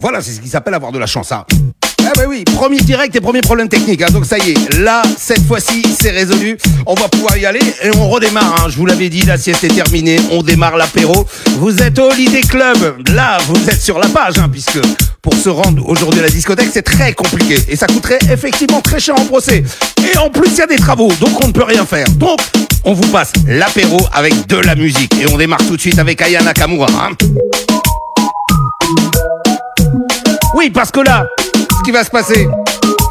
Voilà, c'est ce qui s'appelle avoir de la chance. Hein. Ah bah oui, premier direct et premier problème technique. Hein. Donc ça y est, là, cette fois-ci, c'est résolu. On va pouvoir y aller et on redémarre. Hein. Je vous l'avais dit, la sieste est terminée. On démarre l'apéro. Vous êtes au Holiday Club. Là, vous êtes sur la page, hein, puisque pour se rendre aujourd'hui à la discothèque, c'est très compliqué. Et ça coûterait effectivement très cher en procès. Et en plus, il y a des travaux, donc on ne peut rien faire. Donc, on vous passe l'apéro avec de la musique. Et on démarre tout de suite avec Aya Nakamura. Hein. Oui, parce que là, ce qui va se passer,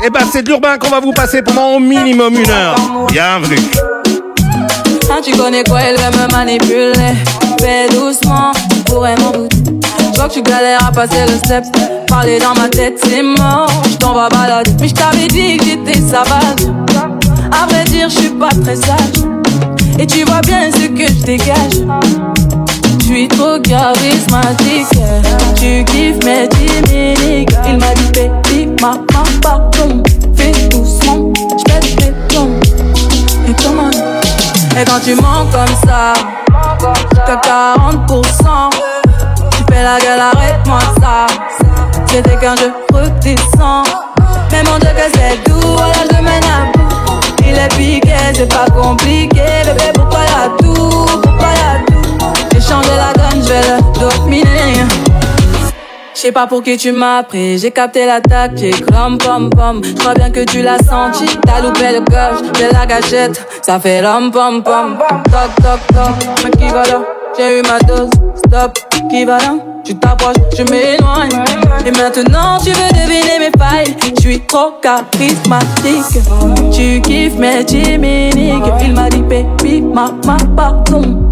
eh ben, c'est de l'urbain qu'on va vous passer pendant au minimum une heure. Bienvenue. Ah, tu connais quoi, elle veut me manipuler. Fais doucement, pourrais m'en doute. Je vois que tu galères à passer le step. Parler dans ma tête, c'est mort. Je t'en vais balader. Mais je t'avais dit que j'étais savage. À vrai dire, je suis pas très sage. Et tu vois bien ce que je dégage. Je suis trop charismatique. Tu kiffes mes timides. Il m'a dit, baby, ma pardon. Fais doucement, j'pète tes plombs. Et comment Et quand tu mens comme ça, t'as 40%. Tu fais la gueule, arrête-moi ça. C'était qu'un jeu redescends. Mais mon Dieu que c'est doux, voilà je mène à bout. Il est piqué, c'est pas compliqué. Bébé, Pourquoi y'a tout Changé la donne, je vais le dominer. Je sais pas pour qui tu m'as pris, j'ai capté l'attaque, j'ai crom pom pom. Je crois bien que tu l'as senti, t'as loupé le coche, j'ai la gâchette, ça fait rom pom pom. Toc toc toc, mais qui va là? J'ai eu ma dose, stop, qui va là? Tu t'approches, je m'éloigne. Et maintenant tu veux deviner mes failles, je suis trop charismatique. Tu kiffes mes chimiques, il m'a dit baby, ma ma pardon.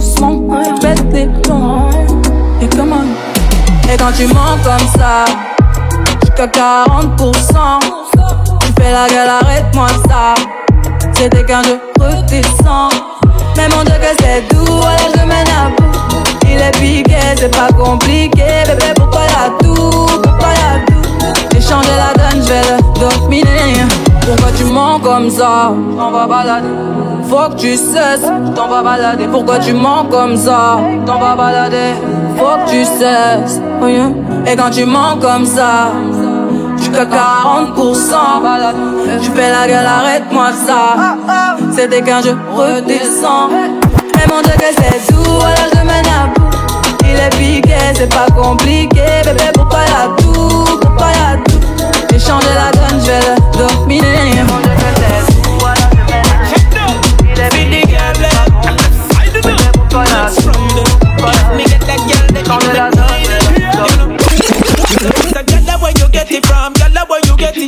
Doucement, fais des plans. Et comment et quand tu mens comme ça, jusqu'à 40%, tu fais la gueule, arrête-moi ça. C'était qu'un jeu redescends. Mais mon Dieu que c'est doux, voilà je mène à bout. Il est piqué, c'est pas compliqué, bébé pourquoi y'a tout, pourquoi y'a tout? J'ai changé la donne, je vais le dominer. Pourquoi tu mens comme ça, t'en vas balader. Faut que tu cesses, t'en vas balader. Pourquoi tu mens comme ça, t'en vas balader. Faut que tu cesses, yeah. Et quand tu mens comme ça, jusqu'à 40%, balade. Tu fais la gueule, arrête-moi ça. C'était qu'un jeu redescends. Mais mon Dieu que c'est tout, voilà je bout. Il est piqué, c'est pas compliqué, bébé pourquoi y'a tout, pourquoi y'a tout. J'ai changé la donne, je vais le dominer. So girl, that you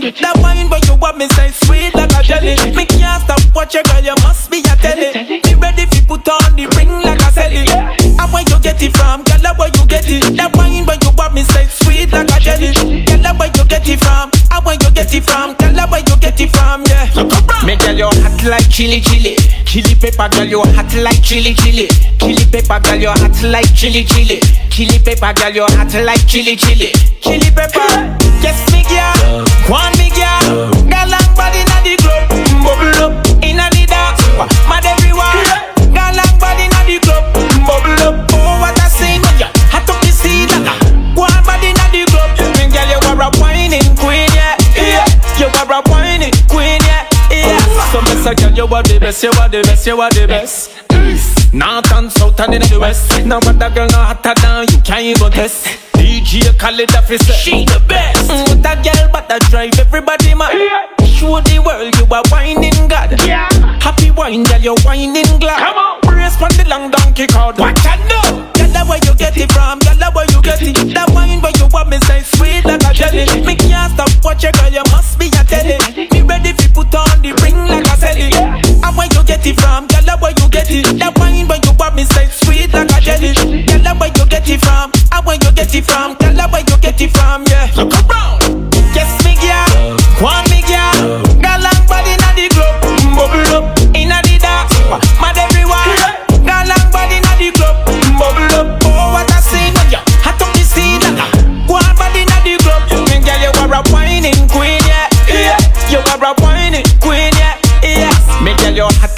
you wine where you want me say sweet like a jelly. Me can't stop watch you, girl, you must be a telly. Be ready fi put on the ring like a celly. And where you get it from, girl, where you get it. That wine where you want me say sweet like a jelly. Girl, that where you get it from, and where you get it from, girl, that where you get it from, yeah. Me girl, you hot like chili chili. Chili pepper, girl, you hot like chili chili. Chili pepper, girl, you hot like chili chili. Chili pepper, girl, you hot like chili chili. Chili pepper, yes me girl, one me girl. Girl, long body inna the club, bubble up inna the dance, mad everyone. Say, girl, you are the best, you are the best, you are the best. North and south and in the west. No other girl no hotter than you can't even test. DJ Khaled officer, she the best. Mm, what a girl, but I drive everybody mad. Show the world you are whining God. Yeah. Happy wine, girl, you whining glad. Come on, brace on the long donkey cord. What I know? That where you get it from? Girl, that where you get it? That wine where you want me say sweet like a jelly. Me can't stop watch you, girl, you must be a telly. Be ready fi put on the ring like a celly. And where you get it from? Girl, that where you get it? That wine where you want me say sweet like a jelly. Girl, that where you get it from? And where you get it from? Girl, that where you get it from? Yeah. So come round. Yes, me girl. One me girl.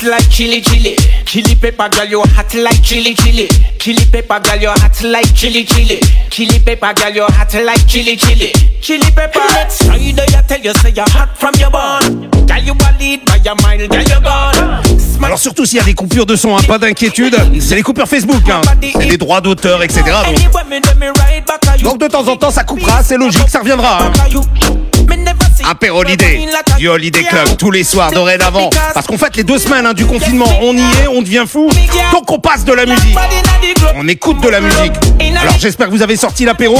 Like chili chili. Chili pepper girl, you hot like chili chili. Chili pepper girl, you hot like chili chili. Chili pepper girl, you hot like chili chili. Chili pepper. Friday, I tell you say you're hot from your born. Girl, you a lead by your mind, girl, you gone. Alors surtout s'il y a des coupures de son, hein, pas d'inquiétude, c'est les coupures Facebook, hein. c'est des droits d'auteur, etc. Donc, donc de temps en temps ça coupera, c'est logique, ça reviendra. Hein. Apéro Holiday, du Holiday Club, tous les soirs dorénavant. Parce qu'en fait, les deux semaines hein, du confinement, on y est, on devient fou. Donc on passe de la musique. On écoute de la musique. Alors j'espère que vous avez sorti l'apéro.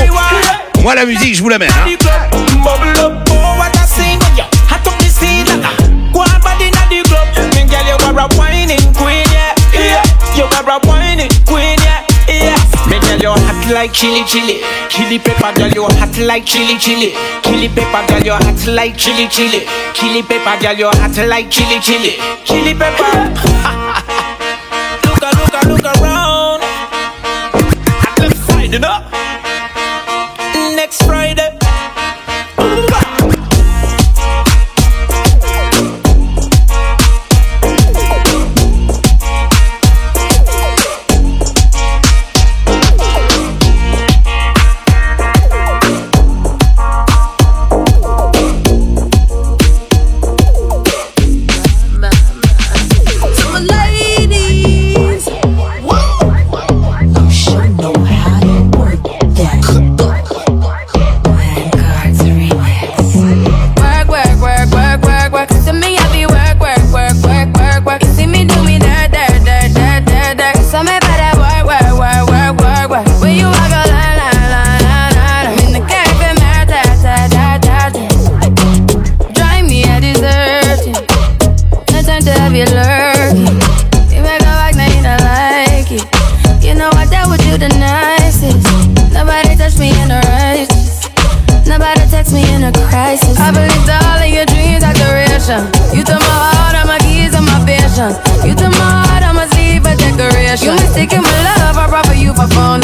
Moi, la musique, je vous la mets. Hein. Like chili chili. Chili pepper girl, you hot like chili chili. Chili pepper girl, you hot like chili chili. Chili pepper girl, you hot like chili chili. Chili pepper. look a look a look around. At the side, you know. Next Friday. taking my love, I'd rather you for fun.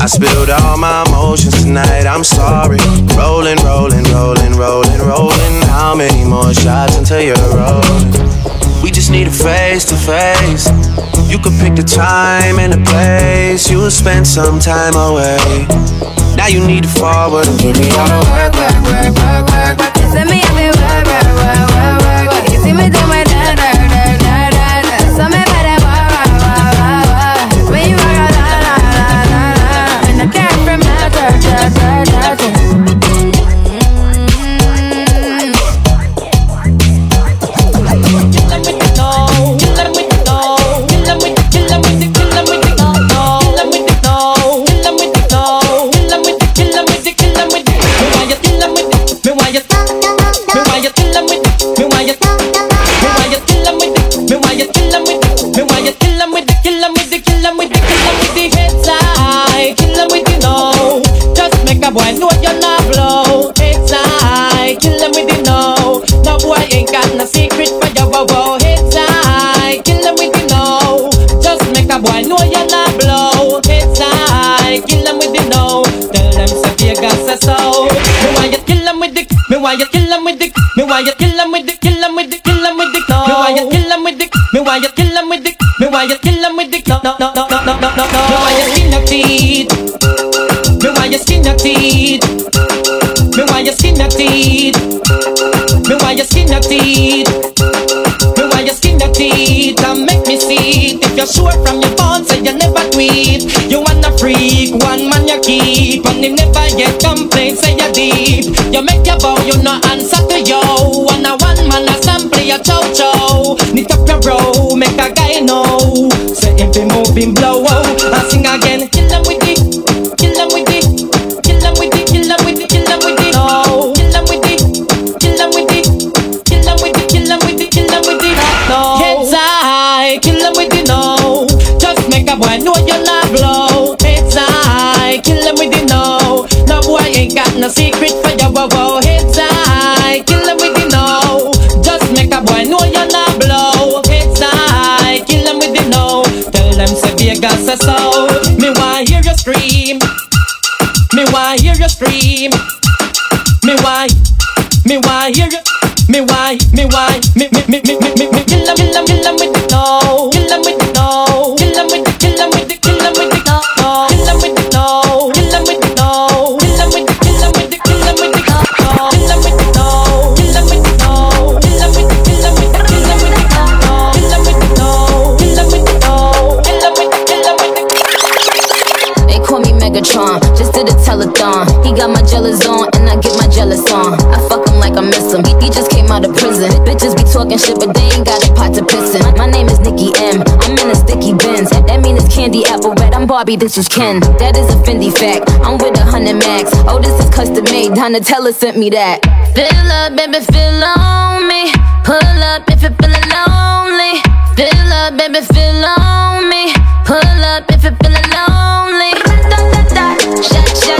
I spilled all my emotions tonight, I'm sorry. Rolling, rolling, rolling, rolling, rolling. How many more shots until you're rolling? We just need a face to face. You could pick the time and the place. You'll spend some time away. Now you need to forward and give me all the work, work, work, work, work. Send me every work, work, work, work. You see me do my da da da da da. So da da da why you kill him with the me why you kill him with the kill him with the kill him with the no. me why you kill him with the me why you kill him with the me why you kill him with the no no no no no no no me why you skin your teeth. Me why you skin your teeth. Me why you skin your teeth. Me why you skin your teeth. Me why you skin your teeth and make me see it if you're sure from your Bow, you no answer to yo. One a one man a sample your chow chow. Knit up your row, make a guy know. Say if he moving blow, Barbie, this is Ken. That is a Fendi fact. I'm with a hundred max. Oh, this is custom made. Donatella sent me that. Fill up, baby, fill on me. Pull up if you're feeling lonely. Fill up, baby, fill on me. Pull up if you're feeling lonely. Shot, shot, shots,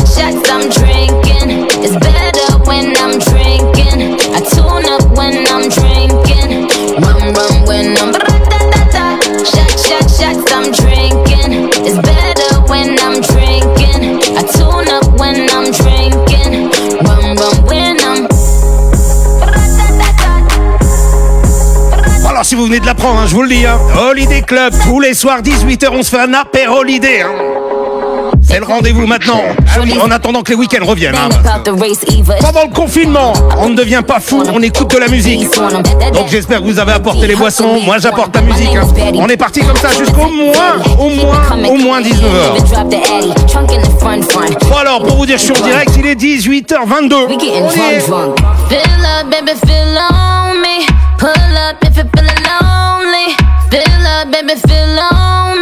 si vous venez de l'apprendre, hein, je vous le dis, hein, Holiday Club, tous les soirs 18h, on se fait un apéro Holiday. Hein. C'est le rendez-vous maintenant, en attendant que les week-ends reviennent. hein. Pendant le confinement, on ne devient pas fou, on écoute de la musique. Donc j'espère que vous avez apporté les boissons, moi j'apporte la musique. hein. On est parti comme ça jusqu'au moins, au moins, au moins 19h. Bon alors, pour vous dire, je suis en direct, il est 18h22. We getting On Pull up if you're feeling lonely. Fill up, baby, feel lonely.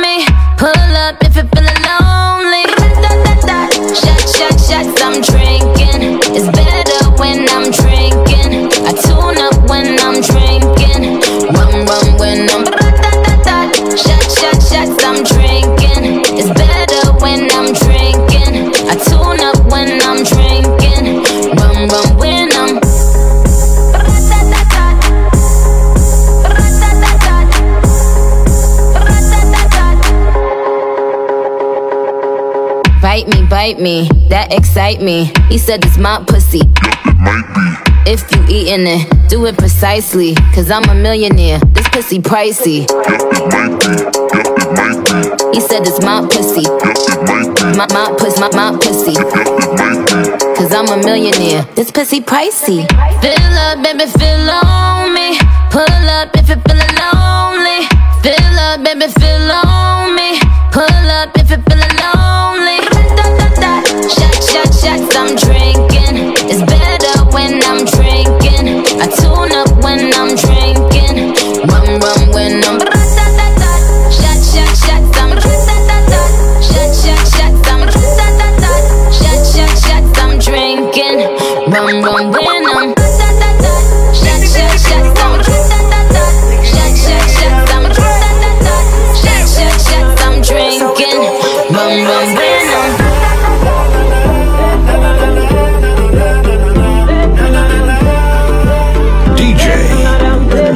Bite me, that excite me. He said it's my pussy. If you eatin' it, do it precisely. Cause I'm a millionaire, this pussy pricey. He said it's my pussy. My, my pussy, my, my pussy. Cause I'm a millionaire, this pussy pricey. Fill up, baby, fill on me. Pull up if you're feeling lonely. Fill up, baby, fill on me. I'm dreaming.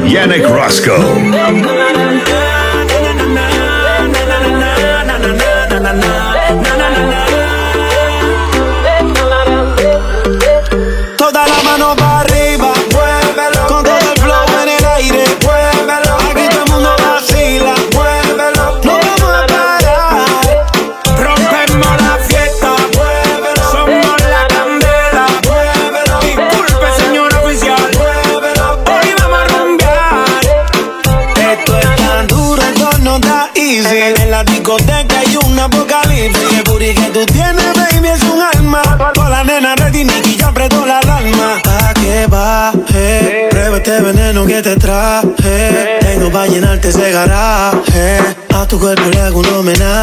Yannick Roscoe. Cuerpo le hago un homenaje.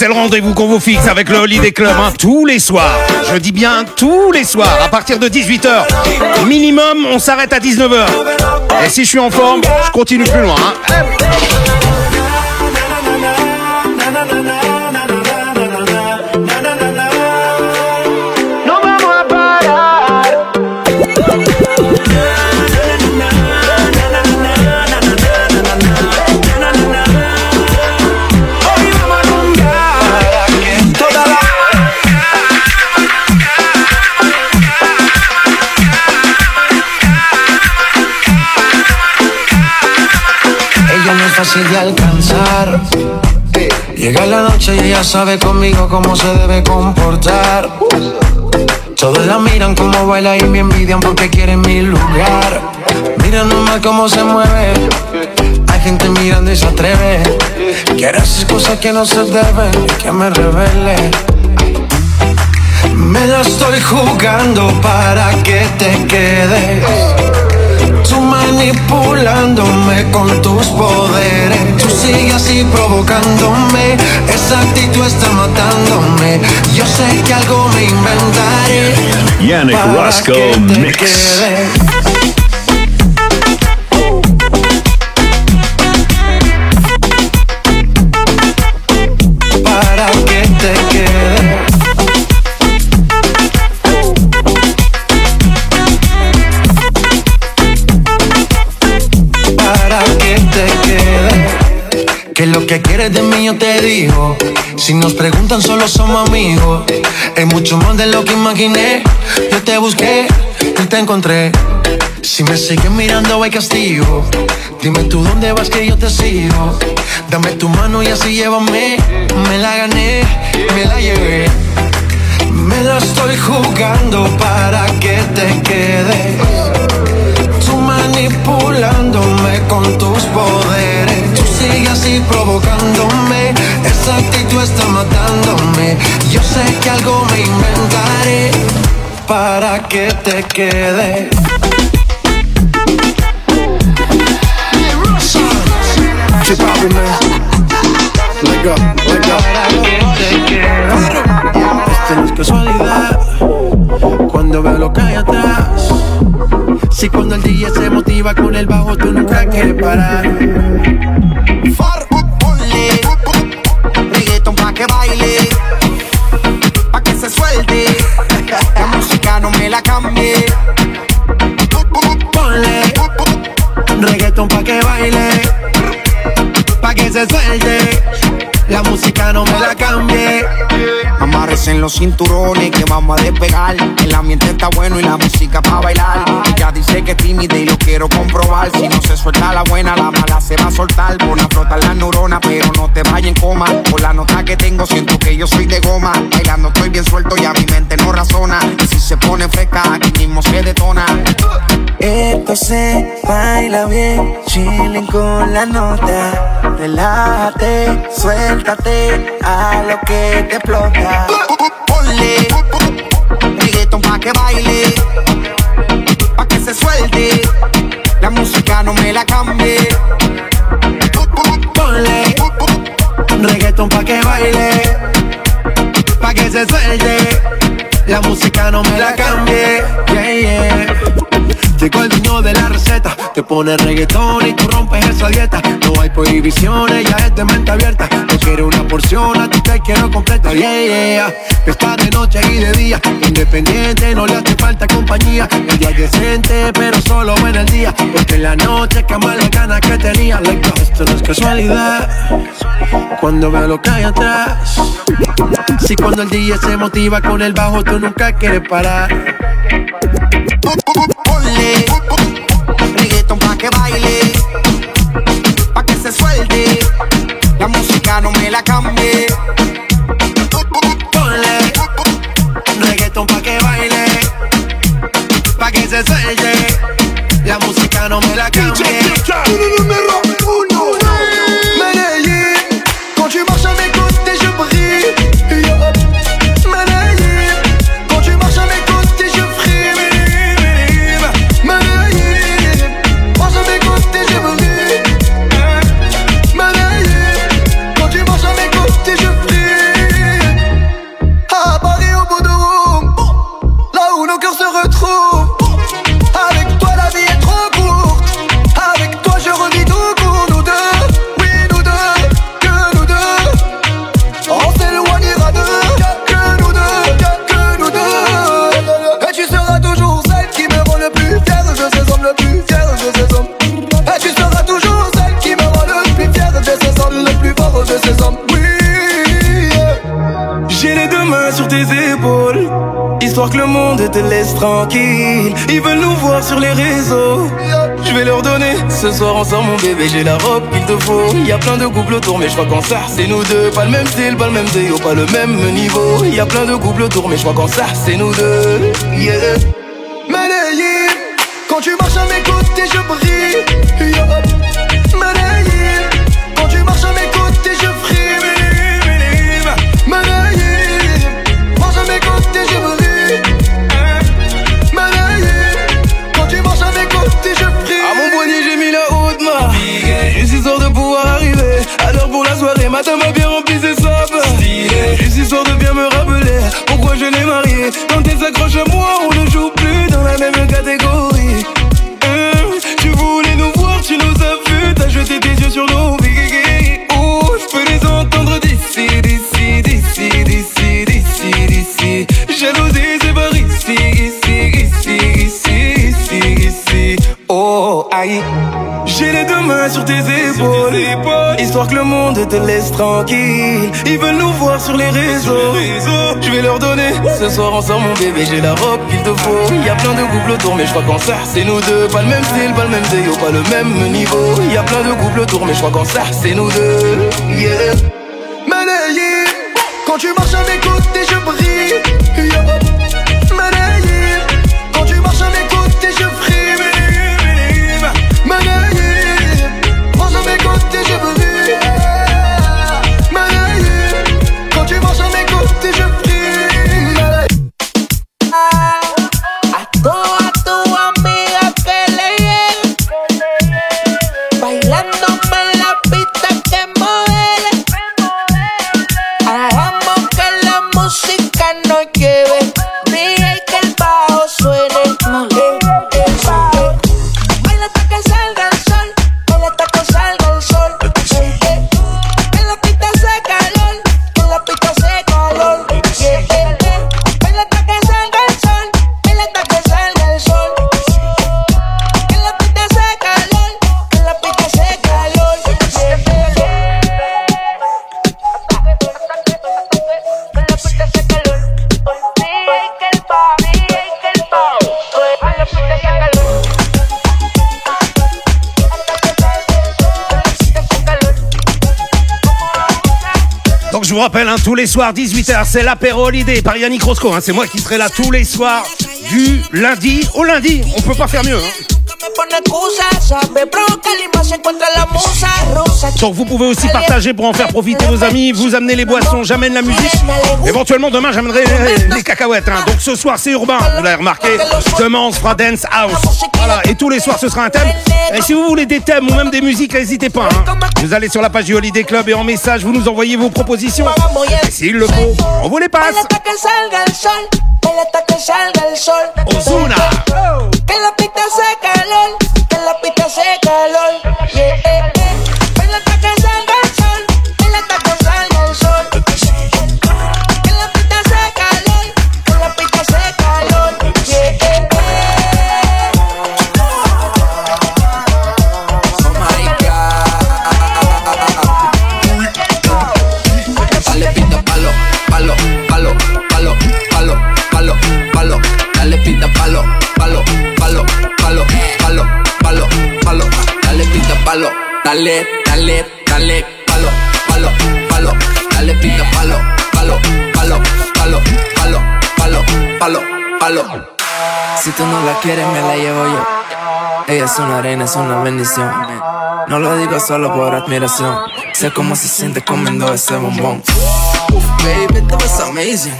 C'est le rendez-vous qu'on vous fixe avec le Holiday Club hein, tous les soirs. Je dis bien tous les soirs à partir de 18h. Minimum, on s'arrête à 19h. Et si je suis en forme, je continue plus loin. hein. De alcanzar. Llega la noche y ella sabe conmigo cómo se debe comportar. Todos la miran como baila y me envidian porque quieren mi lugar. Mira nomás cómo se mueve. Hay gente mirando y se atreve. Quiere hacer cosas que no se deben y que me revele. Me la estoy jugando para que te quedes. Manipulándome con tus poderes. Tú sigues así provocándome. Esa actitud está matándome. Yo sé que algo me inventaré. Yannick Roscoe Mix. quedes. Que lo que quieres de mí yo te digo. Si nos preguntan, solo somos amigos. Es mucho más de lo que imaginé. Yo te busqué y te encontré. Si me sigues mirando, hay castigo. Dime tú dónde vas que yo te sigo. Dame tu mano y así llévame. Me la gané, me la llevé. Me la estoy jugando para que te quedes. Tú manipulándome con tus poderes. Tú sigues así provocándome. Esa actitud está matándome. Yo sé que algo me inventaré para que te quede. Shit poppin', man. Let go, let go. Para que te quede. Esto no es casualidad. Cuando veo lo que hay atrás. Si cuando el DJ se motiva con el bajo, tú nunca quieres parar. Ponle reggaeton pa' que baile, pa' que se suelte. La música no me la cambie. Ponle reggaeton pa' que baile, pa' que se suelte. La música no me la cambie. Amárrese en los cinturones que vamos a despegar. El ambiente está bueno y la música pa' bailar. Ella dice que es tímida y lo quiero comprobar. Si no se suelta la buena, la mala se va a soltar. Pon a flotar las neuronas, pero no te vayas en coma. Por la nota que tengo, siento que yo soy de goma. Bailando estoy bien suelto y a mi mente no razona. Y si se pone fresca, aquí mismo se detona. Esto se baila bien, chilling con la nota. Relájate, suéltate a lo que te explota. Ponle reggaeton pa' que baile, pa' que se suelte. La música no me la cambie. Ponle reggaeton pa' que baile, pa' que se suelte. La música no me la cambie. Yeah, yeah. Llegó el dueño de la receta, te pone reggaetón y tú rompes esa dieta. No hay prohibiciones, ya es de mente abierta. No quiero una porción, a ti te quiero completa. Yeah, yeah. Está de noche y de día, independiente, no le hace falta compañía. El día decente, pero solo en el día. Porque en la noche quema las ganas que tenía. Like, esto no es casualidad. Cuando veo lo que hay atrás. Si cuando el día se motiva con el bajo, tú nunca quieres parar. Reggaeton pa' que baile, pa' que se suelte. La música no me la cambie. Ponle reggaeton pa' que baile, pa' que se suelte. La música no me la cambie. Soir ensemble, mon bébé. J'ai la robe qu'il te faut. Y a plein de couples autour, mais je crois qu'en ça, c'est nous deux. Pas le même style, pas le même déo, pas le même niveau. Y a plein de couples autour, mais je crois qu'en ça, c'est nous deux. Aïe J'ai les deux mains sur tes épaules. Histoire que le monde te laisse tranquille. Ils veulent nous voir sur les réseaux. Je vais leur donner. Ce soir ensemble mon bébé J'ai la robe qu'il te faut. Y a plein de couples autour mais je crois qu'en ça c'est nous deux. Pas le même style, pas le même déo, pas le même niveau. Y a plein de couples autour mais je crois qu'en ça c'est nous deux. Yeah je vous rappelle, hein, tous les soirs, 18h, c'est l'apéro holiday par Yannick Roscoe. hein. c'est moi qui serai là tous les soirs, du lundi au lundi. On peut pas faire mieux. hein. Donc vous pouvez aussi partager pour en faire profiter vos amis, vous amenez les boissons, j'amène la musique. Éventuellement demain j'amènerai les cacahuètes. Hein. Donc ce soir c'est urbain, vous l'avez remarqué. Demain on se fera dance house. Voilà, et tous les soirs ce sera un thème. Et si vous voulez des thèmes ou même des musiques, n'hésitez pas. Hein. Vous allez sur la page du Holiday Club et en message vous nous envoyez vos propositions. Et s'il le faut, on vous les passe. Baila hasta que salga el sol. Ozuna. Que la pista se calor, que la pista se calor. Dale, dale, dale, palo, palo, palo. Dale pita palo, palo, palo, palo, palo, palo, palo, palo. Si tú no la quieres, me la llevo yo. Ella es una reina, es una bendición. No lo digo solo por admiración. Sé cómo se siente comiendo ese bombón. Baby, te ves amazing.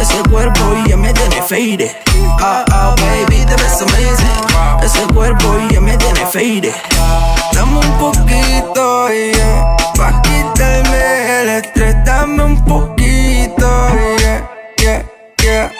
Ese cuerpo ya me tiene faded. Ah, ah, baby, te ves amazing. Ese cuerpo ya me tiene faded. Dame un poquito, yeah. Pa' quitarme el estrés, dame un poquito, yeah, yeah, yeah.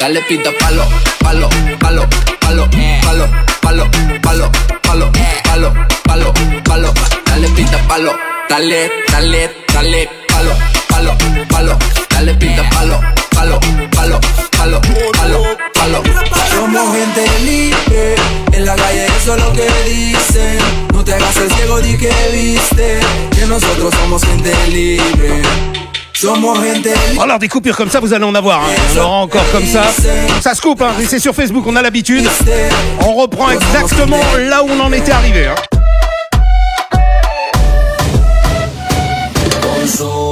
Dale pita palo, palo, palo, palo, palo, palo, palo, palo, palo, palo, palo. Dale pita palo, dale, dale, dale, palo, palo, palo. Dale pita palo, palo, palo, palo, palo, palo. Somos gente libre, en la calle eso es lo que dicen. No te hagas el ciego, di que viste, que nosotros somos gente libre. Somos gente libre. Alors des coupures comme ça, vous allez en avoir. Hein. Aura encore comme ça. Ça se coupe, hein. c'est sur Facebook, on a l'habitude. On reprend exactement là où on en était arrivé. Hein.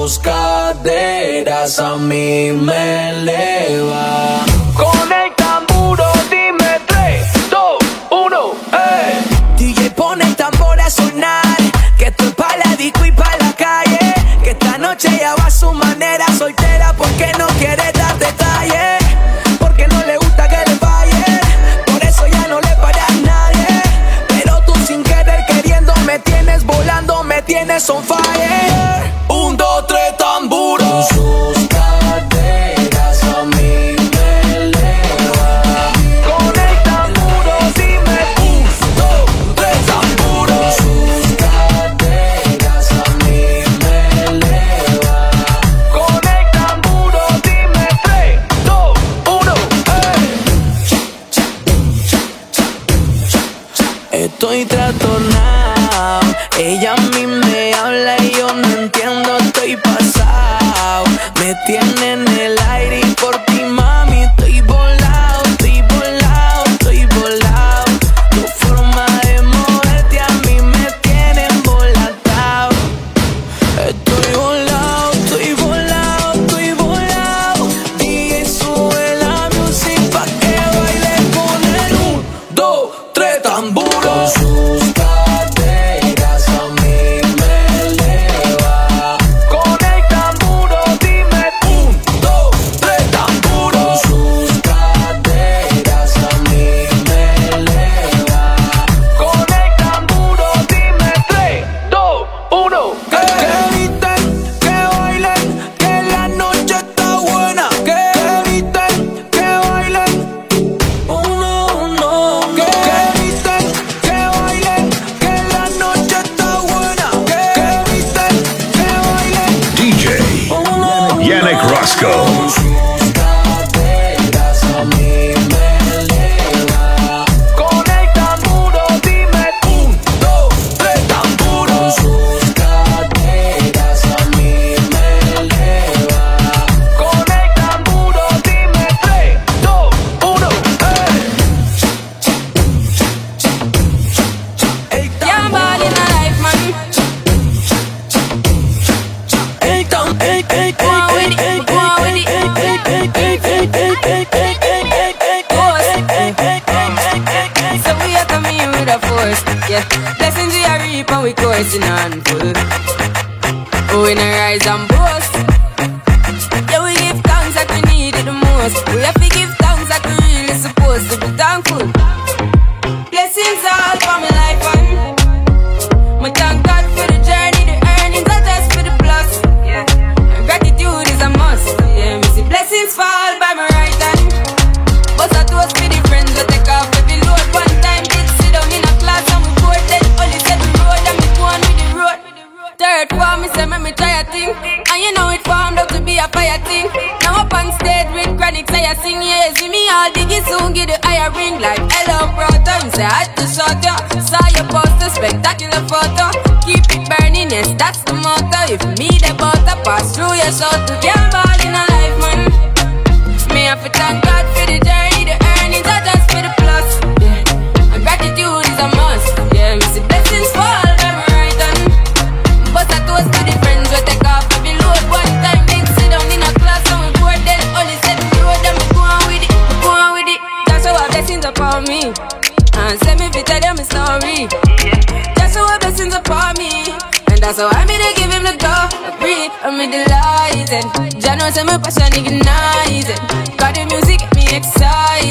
Caderas a mí me eleva. Con el tamburo, dime 3, 2, 1, ey. DJ pone el tambor a sonar, que esto es pa' la disco y pa' la calle. Que esta noche ya va a su manera soltera porque no quiere dar detalles. Porque no le gusta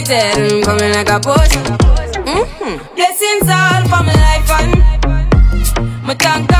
said, mm, coming like a potion. Mm-hmm. Blessings all for my life and my thank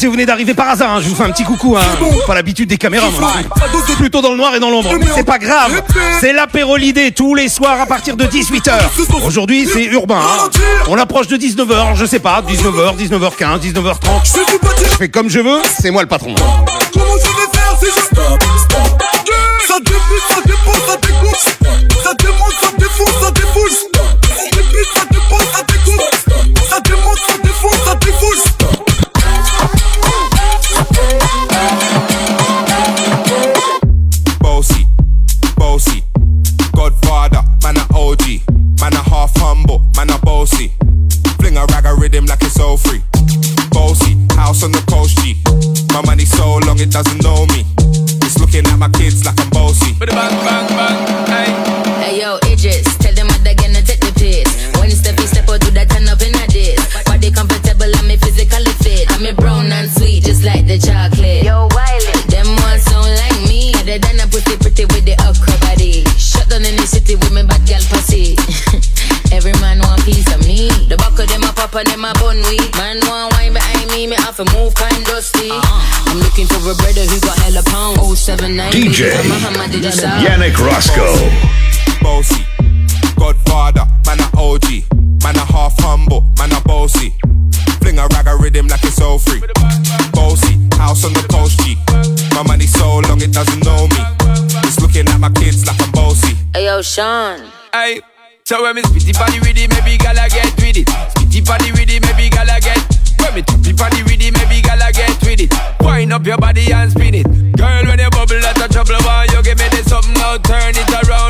si vous venez d'arriver par hasard, hein, je vous fais un petit coucou. Hein. Pas l'habitude des caméras, moi. Plutôt dans le noir et dans l'ombre. C'est pas grave. C'est l'apérolidé tous les soirs à partir de 18h. Aujourd'hui, c'est urbain. Hein. On approche de 19h, je sais pas, 19h, 19h15, 19h30. Je fais comme je veux, c'est moi le patron. Comment je vais faire. Ça ça ça. weed. Man want wine, but ain't me, me off a move kind dusty. Uh-huh. I'm looking for a brother who got hella pound. 079 DJ Yannick Roscoe. Bossy, Godfather, man a OG, man a half humble, man a bossy. Fling a rag a rhythm like it's all free. Bossy, house on the coast G. My money so long it doesn't know me. It's looking at my kids like I'm bossy. Ayo, Sean. Hey. So when me spitty body with it, maybe gala get with it. Spitty body with it, maybe gala get. When me tippy body with it, maybe gala get with it. Wind up your body and spin it. Girl, when you bubble out of trouble, why you give me this something now? Turn it around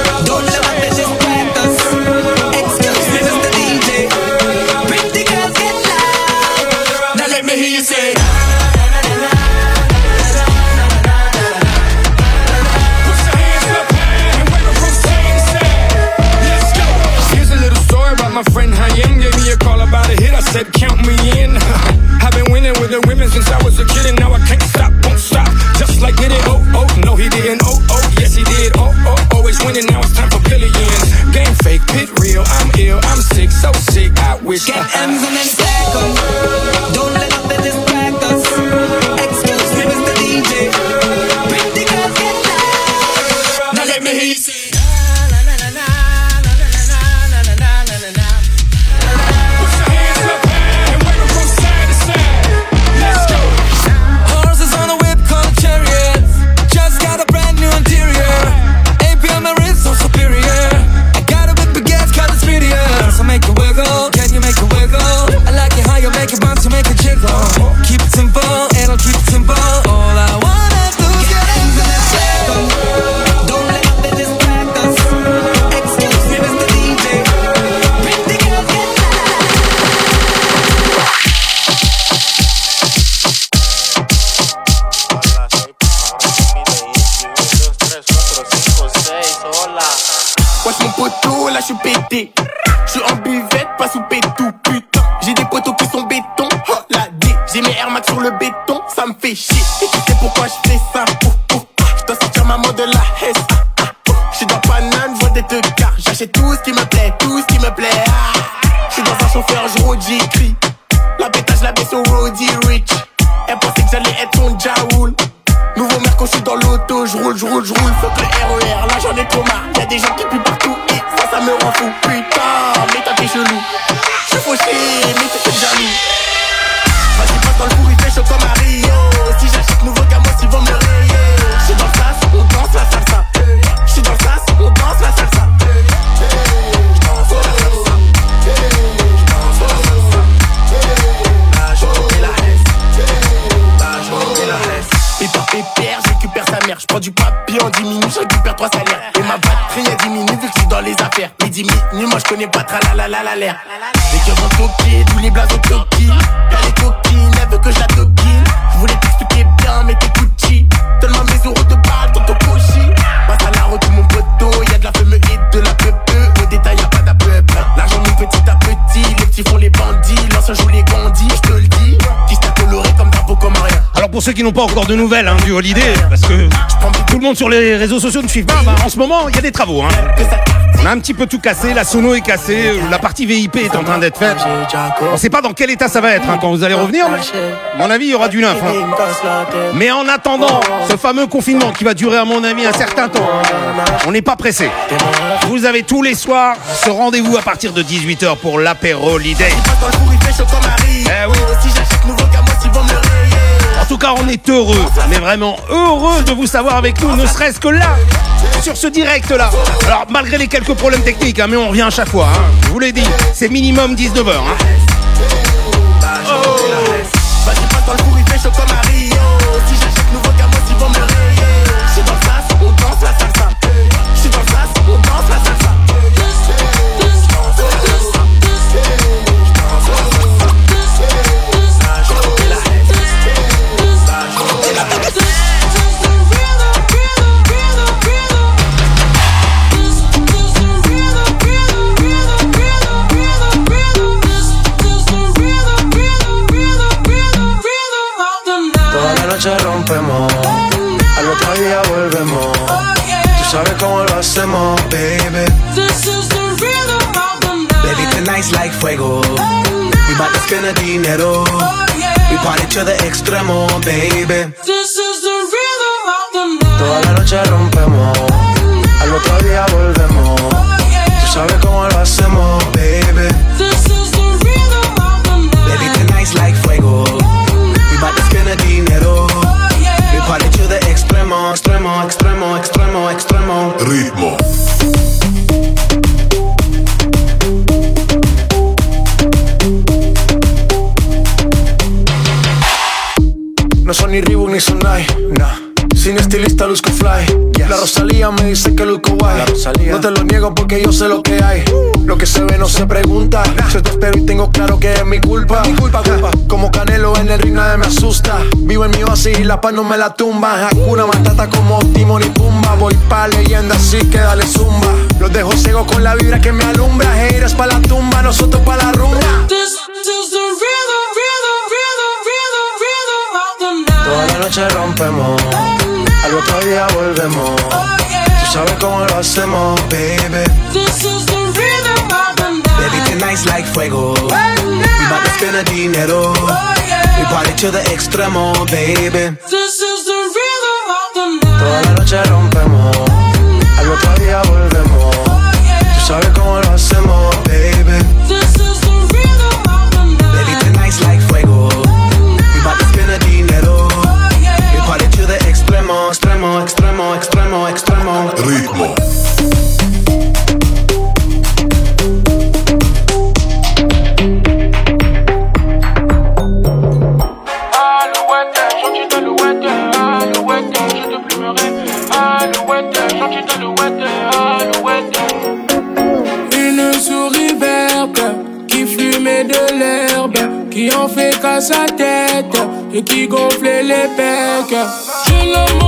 my friend Hayem. Gave me a call about a hit. I said, count me in. I've been winning with the women since I was a kid, and now I can't stop, won't stop. Just like did it. Oh, oh, no, he didn't. Oh, oh, yes, he did. Oh, oh, always winning. Now it's time for billions. Game fake, pit real. I'm ill, I'm sick, so sick. I wish Get I M's and then stack 'em. powerful. Les cœurs vont toquer, tous les blazes au toki. Y'a les coquines, elle veut que je la. Je voulais t'expliquer bien, mais t'es Gucci. Donne-moi mes euros de balle dans ton cochi. Passe à la route, mon poteau. Y'a de la femme et de la peuple. Au détail, y'a pas d'apeuple. L'argent monte petit à petit. Les petits font les bandits. L'ancien joue les bandits, je te le dis. Qui coloré comme drapeau, comme rien. Alors pour ceux qui n'ont pas encore de nouvelles hein, du Holiday, parce que tout le monde sur les réseaux sociaux ne suit pas, bah, en ce moment il y a des travaux. Hein. On a un petit peu tout cassé, la sono est cassée, la partie VIP est en train d'être faite. On sait pas dans quel état ça va être hein, quand vous allez revenir. mon avis, il y aura du neuf. hein. Mais en attendant ce fameux confinement qui va durer à mon avis un certain temps, on n'est pas pressé. Vous avez tous les soirs ce rendez-vous à partir de 18h pour l'apéro Rio. Eh. En tout cas, on est heureux, mais vraiment heureux de vous savoir avec nous, ne serait-ce que là, sur ce direct-là. Alors, malgré les quelques problèmes techniques, hein, mais on revient à chaque fois. hein. Je vous l'ai dit, c'est minimum 19h. Hein. Vas-y, así la paz no me la tumba. Hakuna Matata como Timon y Pumba. Voy pa' leyenda, así que dale zumba. Los dejo ciego con la vibra que me alumbra. Heiras pa' la tumba, nosotros pa' la rumba. This, this the rhythm, rhythm, rhythm, the night. Toda la noche rompemos. Al otro día volvemos. Tú sabes cómo lo hacemos, baby. This is the of. Baby, tonight's like fuego. Right now. Mi dinero. Oh, We party to the extremo, baby. This is the rhythm of the night. Toda la noche rompemos, al otro día volvemos. Tú sabes cómo lo hacemos, baby. girl. You know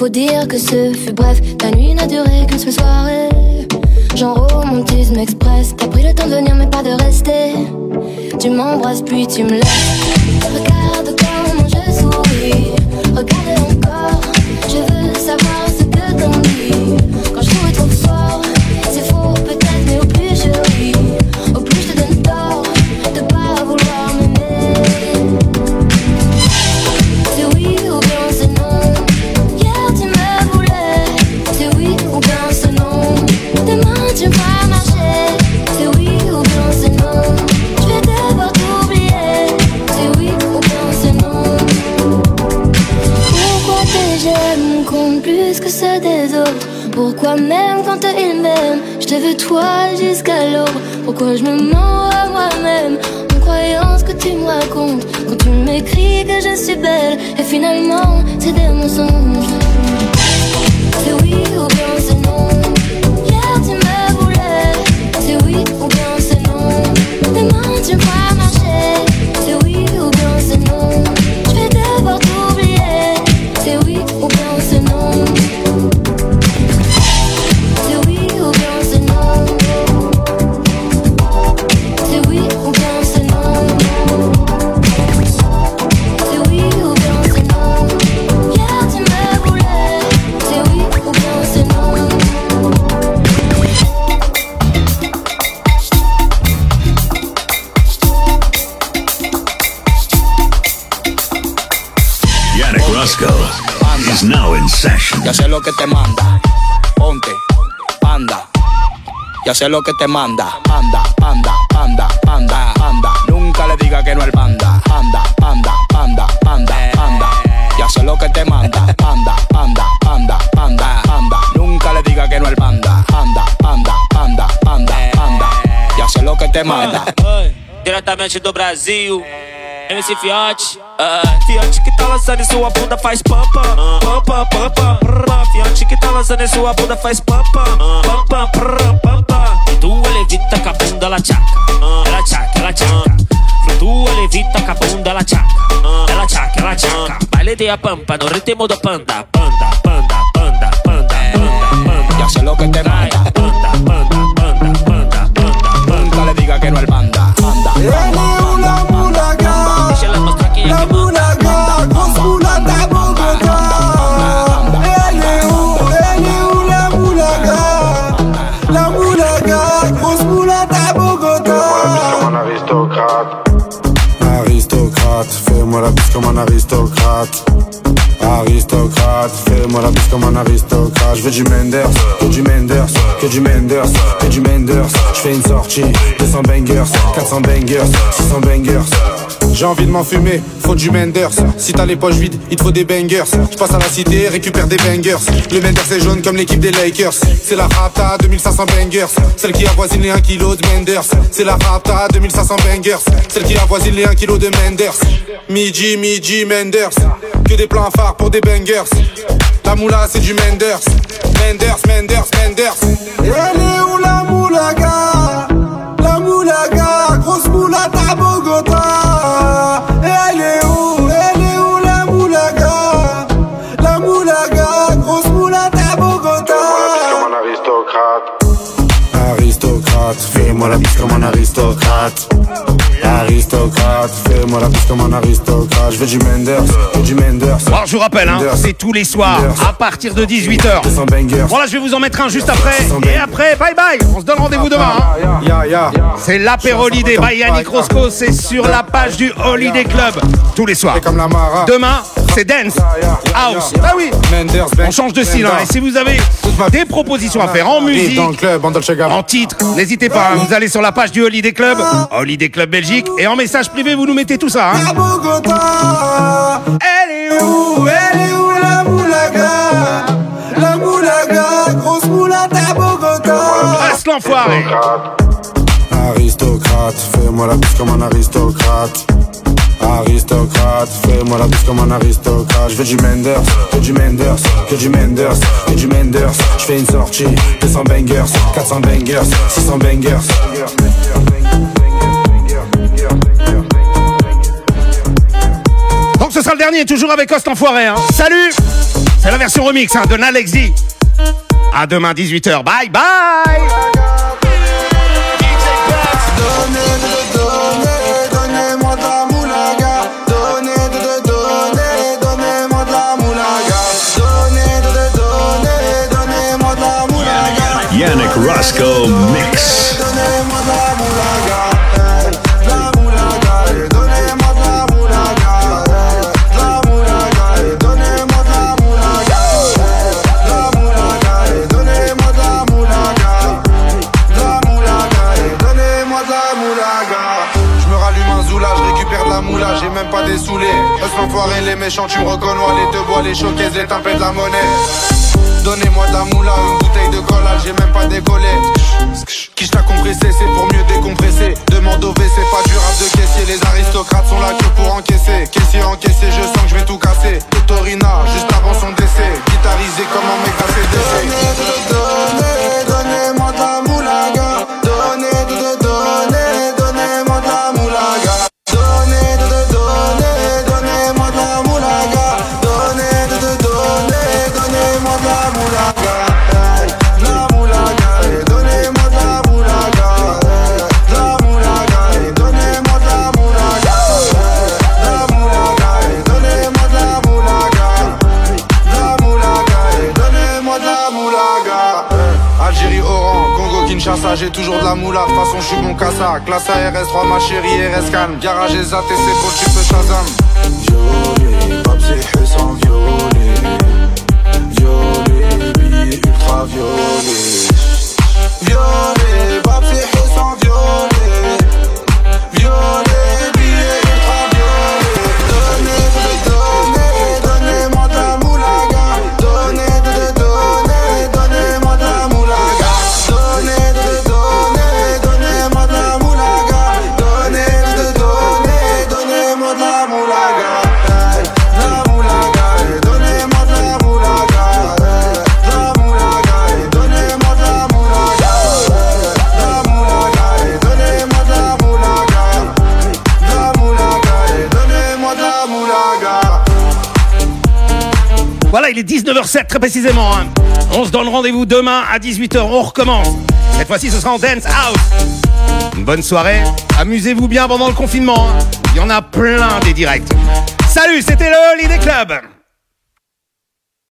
Faut dire que ce fut bref, ta nuit n'a duré qu'une seule soirée. Genre romantisme express, t'as pris le temps de venir mais pas de rester. Tu m'embrasses puis tu me laisses. Regarde comment je souris, regarde encore. Je veux savoir toi jusqu'à l'aube Pourquoi je me mens à moi-même En croyant ce que tu me racontes? Quand tu m'écris que je suis belle Et finalement c'est des mensonges Ya sé lo que te manda. Panda, panda, panda, panda, panda. Nunca le diga que no al panda. Panda, panda, panda, panda, panda. Ya sé lo que te manda. Panda, panda, panda, panda, panda. Nunca le diga que no al panda. Panda, panda, panda, panda, panda. Ya sé lo que te manda. Diretamente do Brasil, MC Fiote. Ah, Fiote que tá lançando em sua bunda faz pam pam, pam pam pam pam. pam. Fiote que tá lançando em sua bunda faz pam pam, pam Tua levita com a bunda ela tchaca, ela tchaca, ela tchaca. Flutua levita com a bunda ela tchaca, ela tchaca, ela tchaca. Baile de a pampa no ritmo do panda, panda, panda, panda, panda, panda, panda. Ya sé lo que te manda. Panda, panda, panda, panda, panda. Nunca le diga que no al panda. Panda, La Je veux du Menders, que du Menders, que du Menders, que du Menders. Je fais une sortie, 200 bangers, 400 bangers, 600 bangers. J'ai envie de m'en fumer, faut du Menders. Si t'as les poches vides, il te faut des bangers. Je passe à la cité, récupère des bangers. Le Menders est jaune comme l'équipe des Lakers. C'est la Rapta 2500 bangers. Celle qui avoisine les 1 kg de Menders. C'est la Rapta 2500 bangers. Celle qui avoisine les 1 kg de Menders. Midi, midi, Menders. Que des plans phares pour des bangers. La moula, c'est du Menders. Menders, Menders, Menders. Elle est où la moulaga? La moulaga, grosse moulade à Bogota. Elle est où, elle est où la moulaga? La moulaga, grosse moulade à Bogota. Comme un aristocrate. Aristocrate, fais-moi la bise comme un aristocrate. Aristocrate, fais-moi la bise comme un aristocrate. Je veux du Menders, que du Menders. Bon, je vous rappelle, hein, c'est tous les soirs Menders. à partir de 18h. 200 bangers. Voilà, je vais vous en mettre un juste après. Et après, bye bye. On se donne rendez-vous demain. hein. Ya, ya. C'est l'apéro Holiday by Yannick Roscoe. C'est sur la page du Holiday Club tous les soirs. comme la Mara. Demain, c'est Dance House. Ah oui. Menders, On change de style. hein. Et si vous avez des propositions à faire en musique, dans le club, en Dolce Gabbana. en titre, n'hésitez pas. hein. Vous allez sur la page du Holiday Club, Holiday Club Belgique, et en message privé, vous nous mettez tout ça. hein. Elle est où, elle est où la moulaga? La moulaga, grosse moulade à Bogota. Reste l'enfoiré. Aristocrate, fais-moi la bise comme un aristocrate. Aristocrate, fais-moi la bise comme un aristocrate. Je veux du Menders, que du Menders, que du Menders, que du Menders. Je fais une sortie, 200 bangers, 400 bangers, 600 bangers. Ce sera le dernier, toujours avec Host Enfoiré. Hein. Salut C'est la version remix hein, de Nalex D. À demain 18h. Bye bye Donnez-moi de la L'enfoiré, les méchants, tu me reconnais, les deux bois, les choquaises, les tapés de la monnaie. Donnez-moi de la moula, une bouteille de cola, j'ai même pas décollé. Qui t'a compressé, c'est pour mieux décompresser. Demande au c'est pas du rap de caissier. Les aristocrates sont là que pour encaisser. Caissier encaissé, je sens que je vais tout casser. Totorina, juste avant son décès. Guitarisé comme un mec d'ACDC. Donnez, donnez-moi de la qu'à ça. Classe à RS3, ma chérie, RS calme. Garage et ZAT, c'est bon, tu peux Shazam. Papier sans violet. Violet, billet ultra. Violet, très précisément. hein. On se donne rendez-vous demain à 18h. On recommence. Cette fois-ci, ce sera en Dance House. Une bonne soirée. Amusez-vous bien pendant le confinement. hein. Il y en a plein des directs. Salut, c'était le Holiday Club.